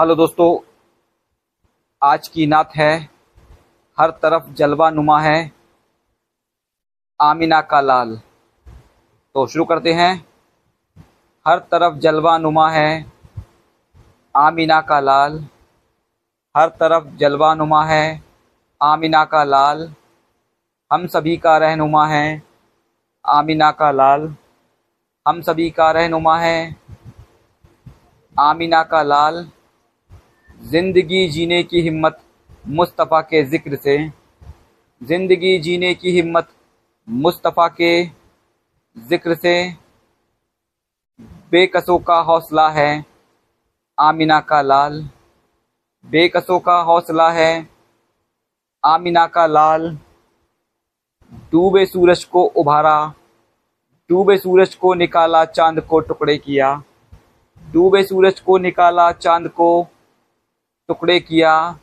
Hello दोस्तों, आज की नात है। हर तरफ़ जलवा नुमा है। आमिना का लाल। तो शुरू करते हैं। हर तरफ़ जलवा नुमा है। आमिना का लाल। हर तरफ़ जलवा नुमा है। आमिना का लाल। हम सभी का रहनुमा है। आमिना का लाल। हम सभी का रहनुमा है। आमिना का लाल। ज़िंदगी जीने की हिम्मत मुस्तफ़ा के ज़िक्र से। ज़िंदगी जीने की हिम्मत मुस्तफ़ा के ज़िक्र से। बेकसों का हौसला है आमिना का लाल। बेकसों का हौसला है आमिना का लाल। डूबे सूरज को उभारा, डूबे सूरज को निकाला, चाँद को टुकड़े किया। डूबे सूरज को निकाला, चाँद को टुकड़े किया।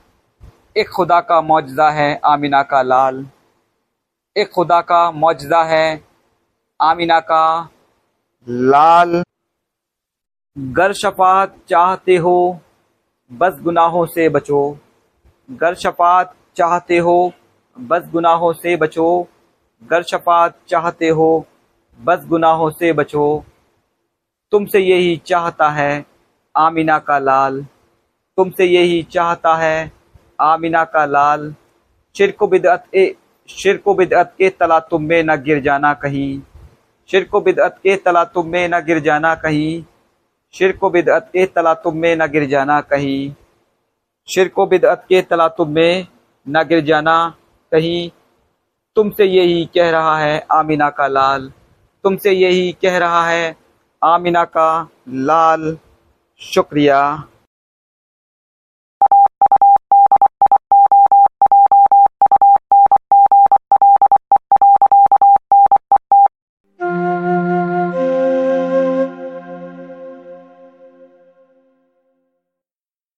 एक खुदा का मौजज़ा है आमिना का लाल। एक खुदा का मौजज़ा है आमिना का लाल। गर शफात चाहते हो बस गुनाहों से बचो। गर शफात चाहते हो बस गुनाहों से बचो। गर शफात चाहते हो बस गुनाहों से बचो। तुमसे यही चाहता है आमिना का लाल। तुमसे यही चाहता है। आमिना का लाल। शिरक बिदअत शिरक बिदअत के तला तुम में न गिर जाना कहीं। शिरक बिदअत के तला तुम में न गिर जाना कहीं। शिरक बिदअत के तला तुम में न गिर जाना कहीं। शिरक बिदअत के तला तुम में न गिर जाना कहीं। तुमसे यही कह रहा है आमिना का लाल। तुमसे यही कह रहा है आमिना का लाल। शुक्रिया।